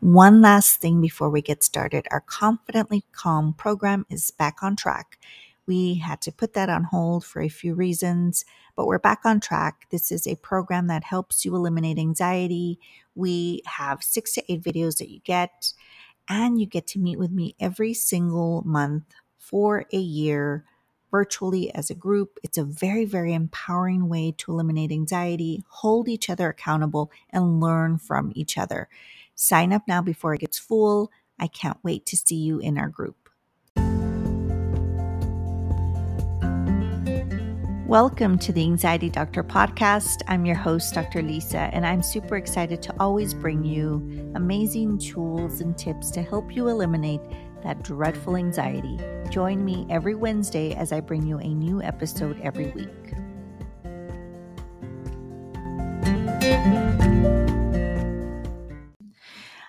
One last thing before we get started our Confidently Calm program is back on track. We had to put that on hold for a few reasons, but we're back on track. This is a program that helps you eliminate anxiety. We have six to eight videos that you get, and you get to meet with me every single month for a year virtually as a group. It's a very, very empowering way to eliminate anxiety, hold each other accountable, and learn from each other. Sign up now before it gets full. I can't wait to see you in our group. Welcome to the Anxiety Doctor podcast. I'm your host, Dr. Lisa, and I'm super excited to always bring you amazing tools and tips to help you eliminate that dreadful anxiety. Join me every Wednesday as I bring you a new episode every week.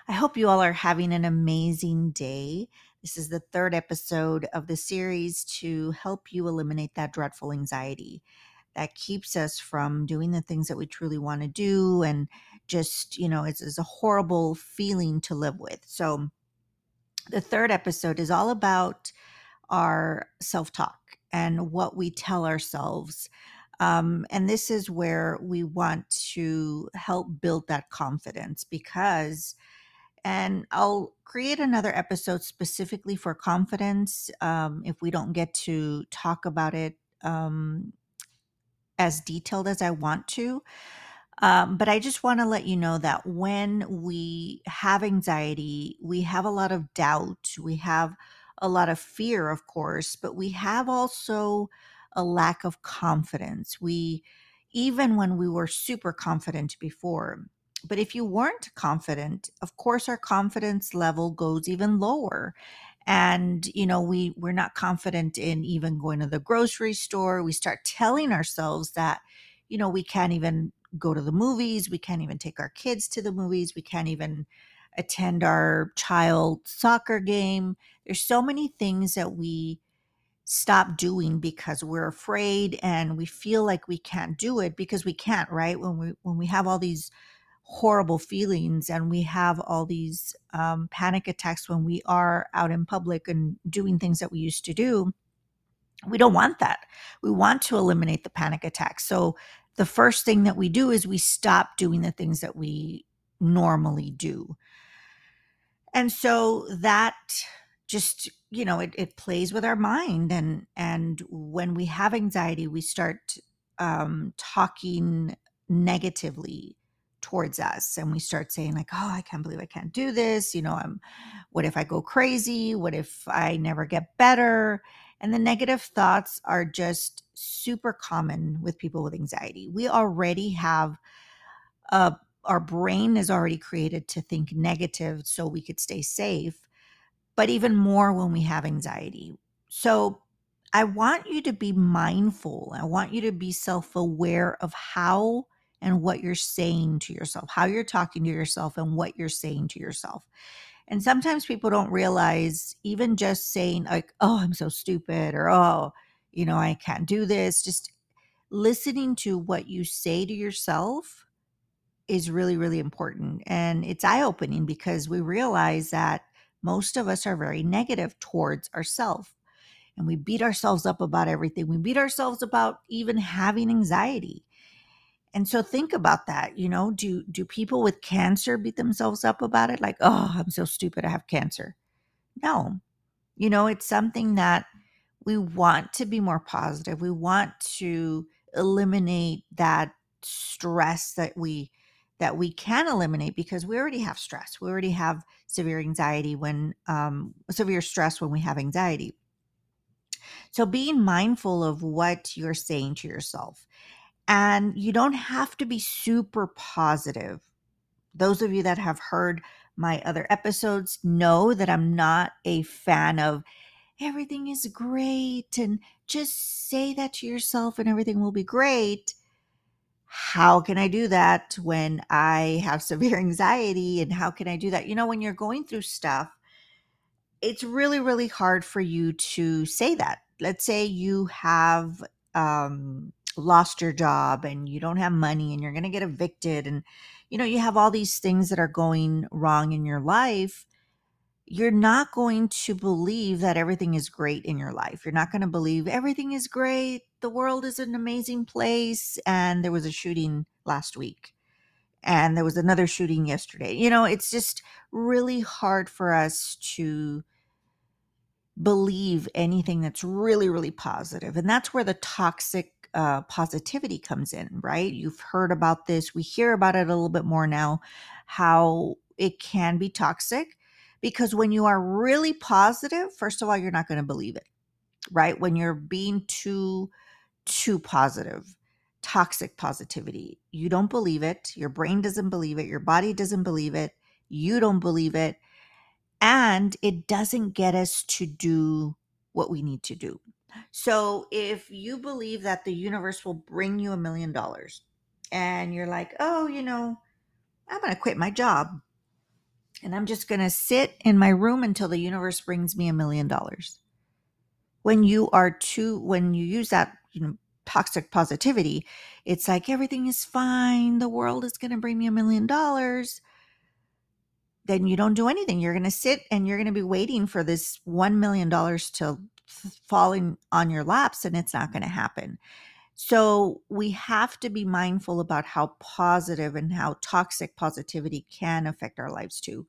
I hope you all are having an amazing day. This is the third episode of the series to help you eliminate that dreadful anxiety that keeps us from doing the things that we truly want to do. And just, you know, it's, it's a horrible feeling to live with. So, the third episode is all about our self talk and what we tell ourselves. Um, and this is where we want to help build that confidence because and I'll create another episode specifically for confidence um, if we don't get to talk about it um, as detailed as I want to. Um, but I just want to let you know that when we have anxiety, we have a lot of doubt, we have a lot of fear, of course, but we have also a lack of confidence. We, even when we were super confident before, but if you weren't confident, of course, our confidence level goes even lower. And, you know, we, we're not confident in even going to the grocery store. We start telling ourselves that, you know, we can't even go to the movies. We can't even take our kids to the movies. We can't even attend our child soccer game. There's so many things that we stop doing because we're afraid and we feel like we can't do it because we can't, right? When we when we have all these horrible feelings and we have all these um, panic attacks when we are out in public and doing things that we used to do we don't want that. We want to eliminate the panic attacks. So the first thing that we do is we stop doing the things that we normally do. And so that just you know it, it plays with our mind and and when we have anxiety we start um, talking negatively towards us and we start saying like oh i can't believe i can't do this you know i'm what if i go crazy? What if i never get better? And the negative thoughts are just super common with people with anxiety. We already have our brain is already created to think negative so we could stay safe but even more when we have anxiety. So i want you to be mindful. I want you to be self-aware of how and what you're saying to yourself, how you're talking to yourself, and what you're saying to yourself. And sometimes people don't realize, even just saying, like, oh, I'm so stupid, or oh, you know, I can't do this, just listening to what you say to yourself is really, really important. And it's eye opening because we realize that most of us are very negative towards ourselves. And we beat ourselves up about everything. We beat ourselves about even having anxiety. And so think about that, you know, do do people with cancer beat themselves up about it like, "Oh, I'm so stupid I have cancer." No. You know, it's something that we want to be more positive. We want to eliminate that stress that we that we can eliminate because we already have stress. We already have severe anxiety when um severe stress when we have anxiety. So being mindful of what you're saying to yourself and you don't have to be super positive. Those of you that have heard my other episodes know that I'm not a fan of everything is great and just say that to yourself and everything will be great. How can I do that when I have severe anxiety? And how can I do that? You know, when you're going through stuff, it's really, really hard for you to say that. Let's say you have um, lost your job and you don't have money and you're going to get evicted and you know, you have all these things that are going wrong in your life, you're not going to believe that everything is great in your life. You're not going to believe everything is great. The world is an amazing place. And there was a shooting last week. And there was another shooting yesterday. You know, it's just really hard for us to believe anything that's really, really positive. And that's where the toxic uh, positivity comes in, right? You've heard about this. We hear about it a little bit more now, how it can be toxic because when you are really positive, first of all, you're not going to believe it, right? When you're being too, too positive, toxic positivity, you don't believe it. Your brain doesn't believe it. Your body doesn't believe it. You don't believe it. And it doesn't get us to do what we need to do. So if you believe that the universe will bring you a million dollars and you're like, oh, you know, I'm going to quit my job and I'm just going to sit in my room until the universe brings me a million dollars. When you are too, when you use that, you know, toxic positivity, it's like everything is fine. The world is going to bring me a million dollars. Then you don't do anything. You're going to sit and you're going to be waiting for this $1 million to fall in on your laps and it's not going to happen. So we have to be mindful about how positive and how toxic positivity can affect our lives too.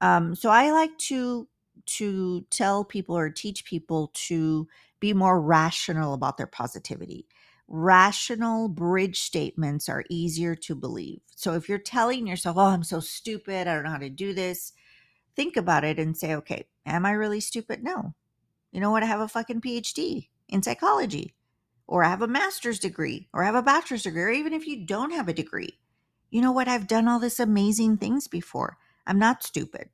Um, so I like to to tell people or teach people to be more rational about their positivity. Rational bridge statements are easier to believe. So if you're telling yourself, "Oh, I'm so stupid. I don't know how to do this," think about it and say, "Okay, am I really stupid? No. You know what? I have a fucking PhD in psychology or I have a master's degree, or I have a bachelor's degree, or even if you don't have a degree. You know what? I've done all this amazing things before. I'm not stupid.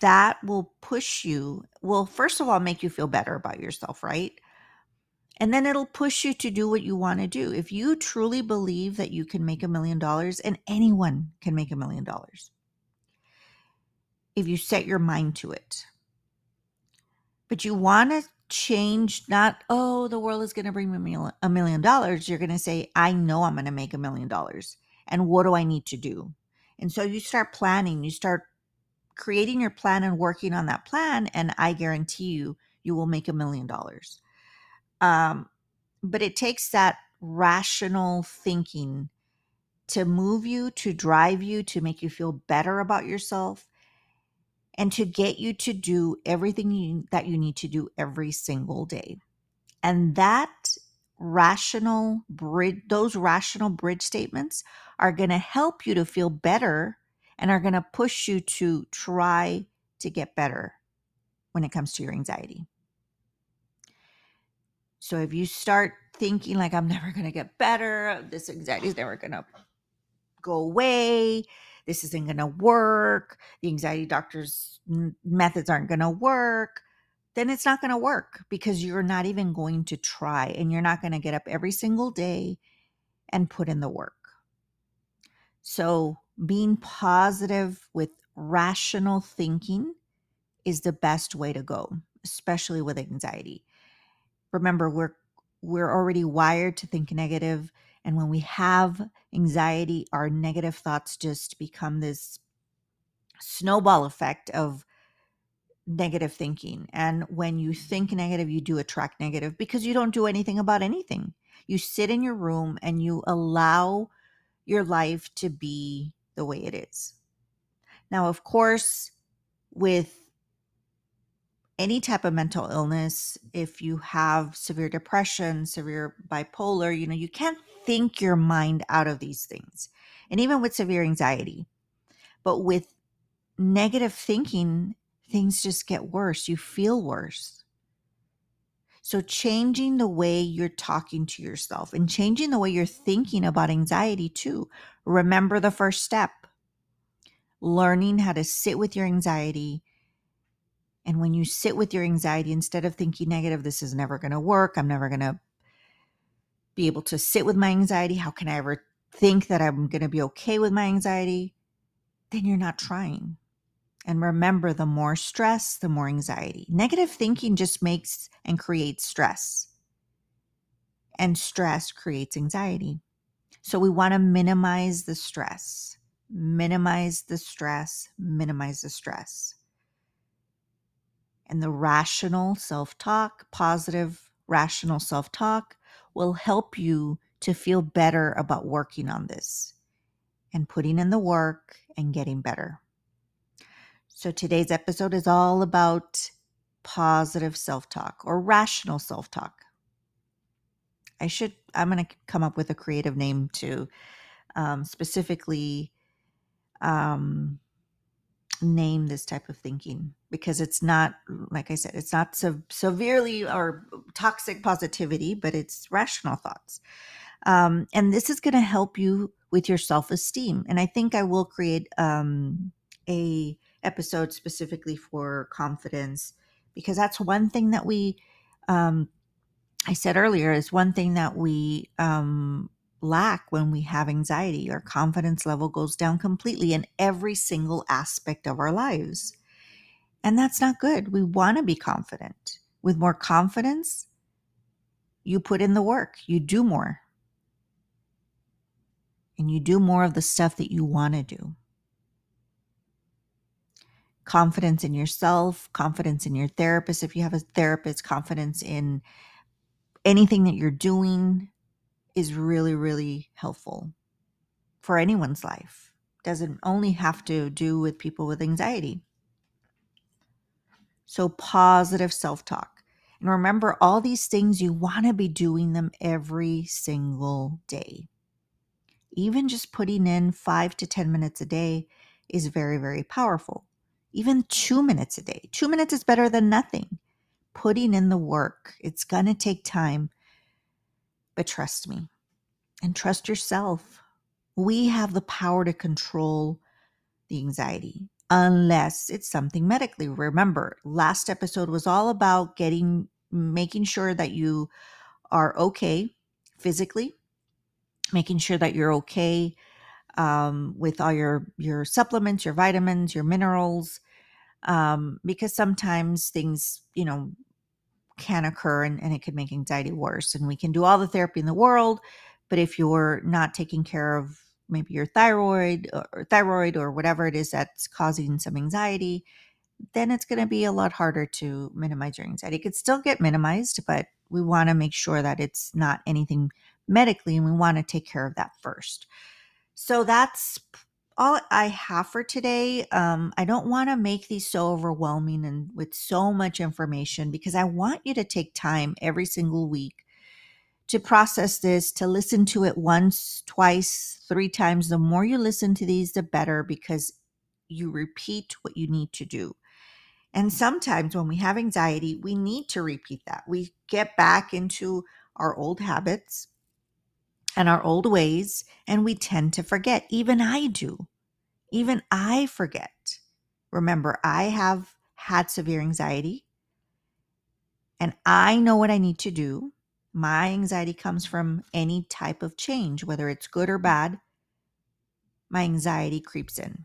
That will push you, will first of all make you feel better about yourself, right? And then it'll push you to do what you want to do. If you truly believe that you can make a million dollars, and anyone can make a million dollars, if you set your mind to it, but you want to change not oh the world is going to bring me a million dollars you're going to say i know i'm going to make a million dollars and what do i need to do? And so you start planning you start creating your plan and working on that plan and i guarantee you you will make a million dollars. Um but it takes that rational thinking to move you to drive you to make you feel better about yourself and to get you to do everything you, that you need to do every single day. And that rational bridge, those rational bridge statements are going to help you to feel better and are going to push you to try to get better when it comes to your anxiety. So if you start thinking like I'm never going to get better, this anxiety is never going to go away, this isn't going to work, the anxiety doctor's methods aren't going to work, then it's not going to work because you're not even going to try and you're not going to get up every single day and put in the work. So, being positive with rational thinking is the best way to go, especially with anxiety. Remember, we're we're already wired to think negative and when we have anxiety, our negative thoughts just become this snowball effect of negative thinking. And when you mm-hmm. think negative, you do attract negative because you don't do anything about anything. You sit in your room and you allow your life to be the way it is. Now, of course, with any type of mental illness, if you have severe depression, severe bipolar, you know, you can't think your mind out of these things. And even with severe anxiety. But with negative thinking, things just get worse. You feel worse. So, changing the way you're talking to yourself and changing the way you're thinking about anxiety too. Remember the first step learning how to sit with your anxiety and when you sit with your anxiety, instead of thinking negative, this is never going to work, I'm never going to be able to sit with my anxiety, how can I ever think that I'm going to be okay with my anxiety? Then you're not trying. And remember, the more stress, the more anxiety. Negative thinking just makes and creates stress. And stress creates anxiety. So we want to minimize the stress, minimize the stress, minimize the stress. And the rational self talk, positive, rational self talk will help you to feel better about working on this and putting in the work and getting better. So today's episode is all about positive self talk or rational self talk. I should, I'm going to come up with a creative name to um, specifically um, name this type of thinking because it's not, like I said, it's not so severely or toxic positivity, but it's rational thoughts. Um, and this is going to help you with your self esteem. And I think I will create um, a episode specifically for confidence because that's one thing that we um, I said earlier is one thing that we um, lack when we have anxiety. Our confidence level goes down completely in every single aspect of our lives. And that's not good. We want to be confident. With more confidence, you put in the work, you do more. And you do more of the stuff that you want to do confidence in yourself, confidence in your therapist. If you have a therapist, confidence in anything that you're doing is really, really helpful for anyone's life. Doesn't only have to do with people with anxiety. So, positive self talk. And remember, all these things, you want to be doing them every single day. Even just putting in five to 10 minutes a day is very, very powerful even two minutes a day. Two minutes is better than nothing. Putting in the work, it's going to take time, but trust me and trust yourself. We have the power to control the anxiety unless it's something medically. Remember, last episode was all about getting, making sure that you are okay physically, making sure that you're okay um, with all your your supplements, your vitamins, your minerals, um, because sometimes things, you know, can occur and, and it could make anxiety worse. And we can do all the therapy in the world, but if you're not taking care of maybe your thyroid or thyroid or whatever it is that's causing some anxiety, then it's going to be a lot harder to minimize your anxiety. It could still get minimized, but we want to make sure that it's not anything medically and we want to take care of that first. So that's all I have for today. Um, I don't want to make these so overwhelming and with so much information because I want you to take time every single week to process this, to listen to it once, twice, three times. The more you listen to these, the better because you repeat what you need to do. And sometimes when we have anxiety, we need to repeat that. We get back into our old habits and our old ways, and we tend to forget. Even I do. Even I forget. Remember, I have had severe anxiety and I know what I need to do. My anxiety comes from any type of change, whether it's good or bad. My anxiety creeps in.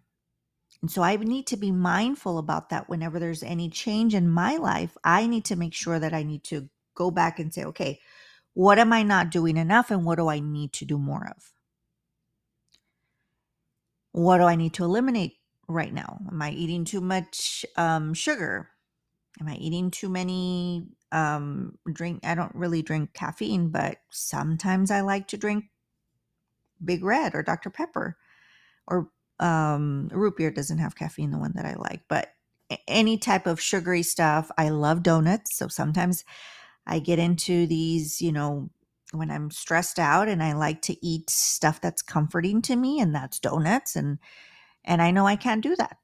And so I need to be mindful about that whenever there's any change in my life. I need to make sure that I need to go back and say, okay, what am I not doing enough and what do I need to do more of? What do I need to eliminate right now? Am I eating too much um, sugar? Am I eating too many um, drink? I don't really drink caffeine, but sometimes I like to drink Big Red or Dr. Pepper or um, root beer doesn't have caffeine, the one that I like, but any type of sugary stuff. I love donuts. So sometimes I get into these, you know, when I'm stressed out and I like to eat stuff that's comforting to me and that's donuts and and I know I can't do that.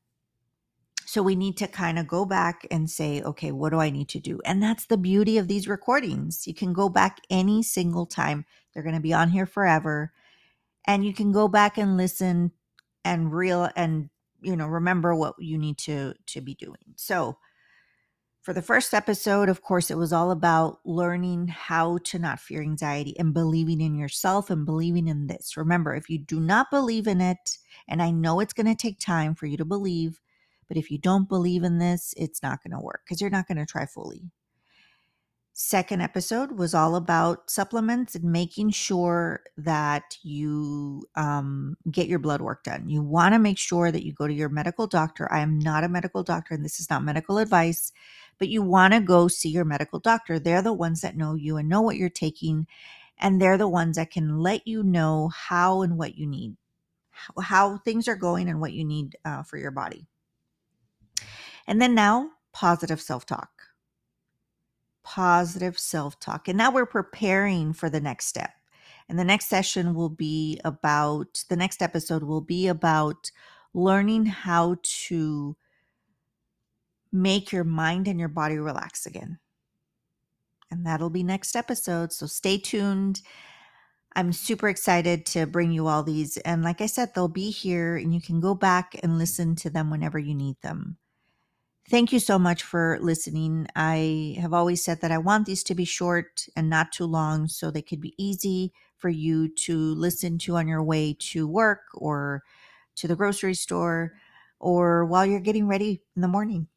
So we need to kind of go back and say, okay, what do I need to do? And that's the beauty of these recordings. You can go back any single time. They're going to be on here forever. And you can go back and listen and real and you know remember what you need to to be doing. So for the first episode, of course, it was all about learning how to not fear anxiety and believing in yourself and believing in this. Remember, if you do not believe in it, and I know it's going to take time for you to believe, but if you don't believe in this, it's not going to work because you're not going to try fully. Second episode was all about supplements and making sure that you um, get your blood work done. You want to make sure that you go to your medical doctor. I am not a medical doctor, and this is not medical advice, but you want to go see your medical doctor. They're the ones that know you and know what you're taking, and they're the ones that can let you know how and what you need, how, things are going, and what you need uh, for your body. And then now, positive self talk positive self talk. And now we're preparing for the next step. And the next session will be about, the next episode will be about learning how to make your mind and your body relax again. And that'll be next episode. So stay tuned. I'm super excited to bring you all these. And like I said, they'll be here and you can go back and listen to them whenever you need them. Thank you so much for listening. I have always said that I want these to be short and not too long so they could be easy for you to listen to on your way to work or to the grocery store or while you're getting ready in the morning.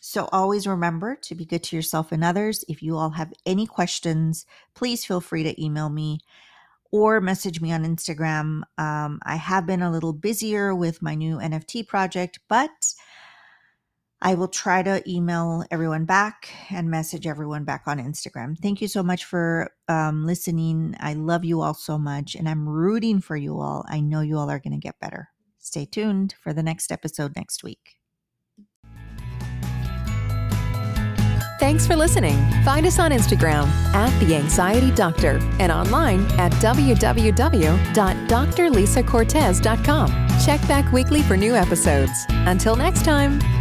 So always remember to be good to yourself and others. If you all have any questions, please feel free to email me or message me on Instagram. Um, I have been a little busier with my new NFT project, but I will try to email everyone back and message everyone back on Instagram. Thank you so much for um, listening. I love you all so much, and I'm rooting for you all. I know you all are going to get better. Stay tuned for the next episode next week. Thanks for listening. Find us on Instagram at The Anxiety Doctor and online at www.drlisacortez.com. Check back weekly for new episodes. Until next time.